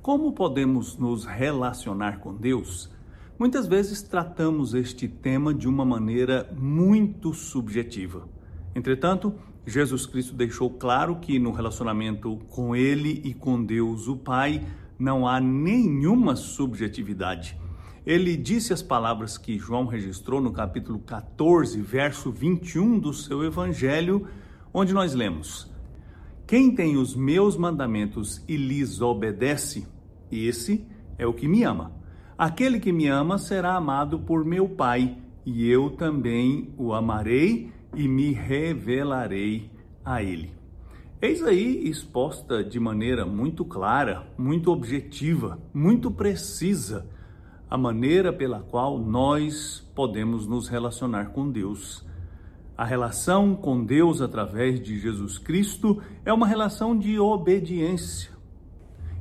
Como podemos nos relacionar com Deus? Muitas vezes tratamos este tema de uma maneira muito subjetiva. Entretanto, Jesus Cristo deixou claro que no relacionamento com Ele e com Deus, o Pai, não há nenhuma subjetividade. Ele disse as palavras que João registrou no capítulo 14, verso 21 do seu evangelho, onde nós lemos: Quem tem os meus mandamentos e lhes obedece, esse é o que me ama. Aquele que me ama será amado por meu Pai, e eu também o amarei e me revelarei a ele. Eis aí exposta de maneira muito clara, muito objetiva, muito precisa, a maneira pela qual nós podemos nos relacionar com Deus. A relação com Deus através de Jesus Cristo é uma relação de obediência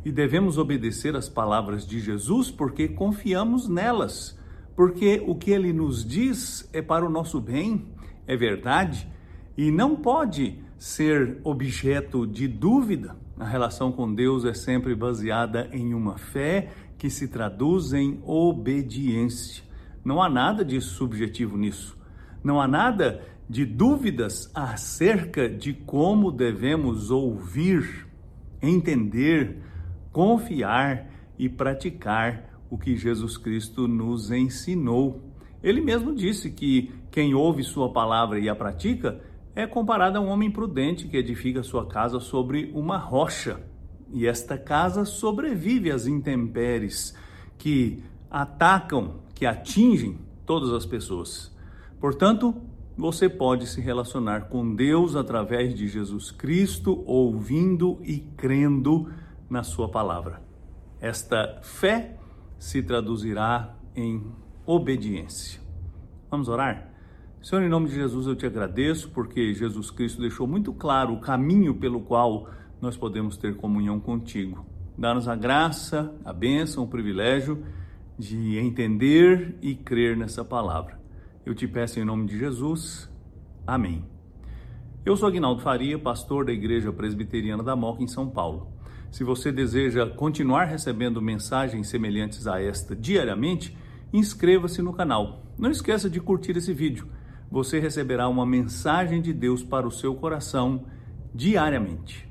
e devemos obedecer às palavras de Jesus porque confiamos nelas, porque o que ele nos diz é para o nosso bem, é verdade e não pode ser objeto de dúvida. A relação com Deus é sempre baseada em uma fé que se traduz em obediência. Não há nada de subjetivo nisso. Não há nada de dúvidas acerca de como devemos ouvir, entender, confiar e praticar o que Jesus Cristo nos ensinou. Ele mesmo disse que quem ouve sua palavra e a pratica é comparado a um homem prudente que edifica sua casa sobre uma rocha. E esta casa sobrevive às intempéries que atacam, que atingem todas as pessoas. Portanto, você pode se relacionar com Deus através de Jesus Cristo, ouvindo e crendo na Sua palavra. Esta fé se traduzirá em obediência. Vamos orar? Senhor, em nome de Jesus eu te agradeço porque Jesus Cristo deixou muito claro o caminho pelo qual nós podemos ter comunhão contigo. Dá-nos a graça, a bênção, o privilégio de entender e crer nessa palavra. Eu te peço em nome de Jesus. Amém. Eu sou Aguinaldo Faria, pastor da Igreja Presbiteriana da Moca em São Paulo. Se você deseja continuar recebendo mensagens semelhantes a esta diariamente, inscreva-se no canal. Não esqueça de curtir esse vídeo. Você receberá uma mensagem de Deus para o seu coração diariamente.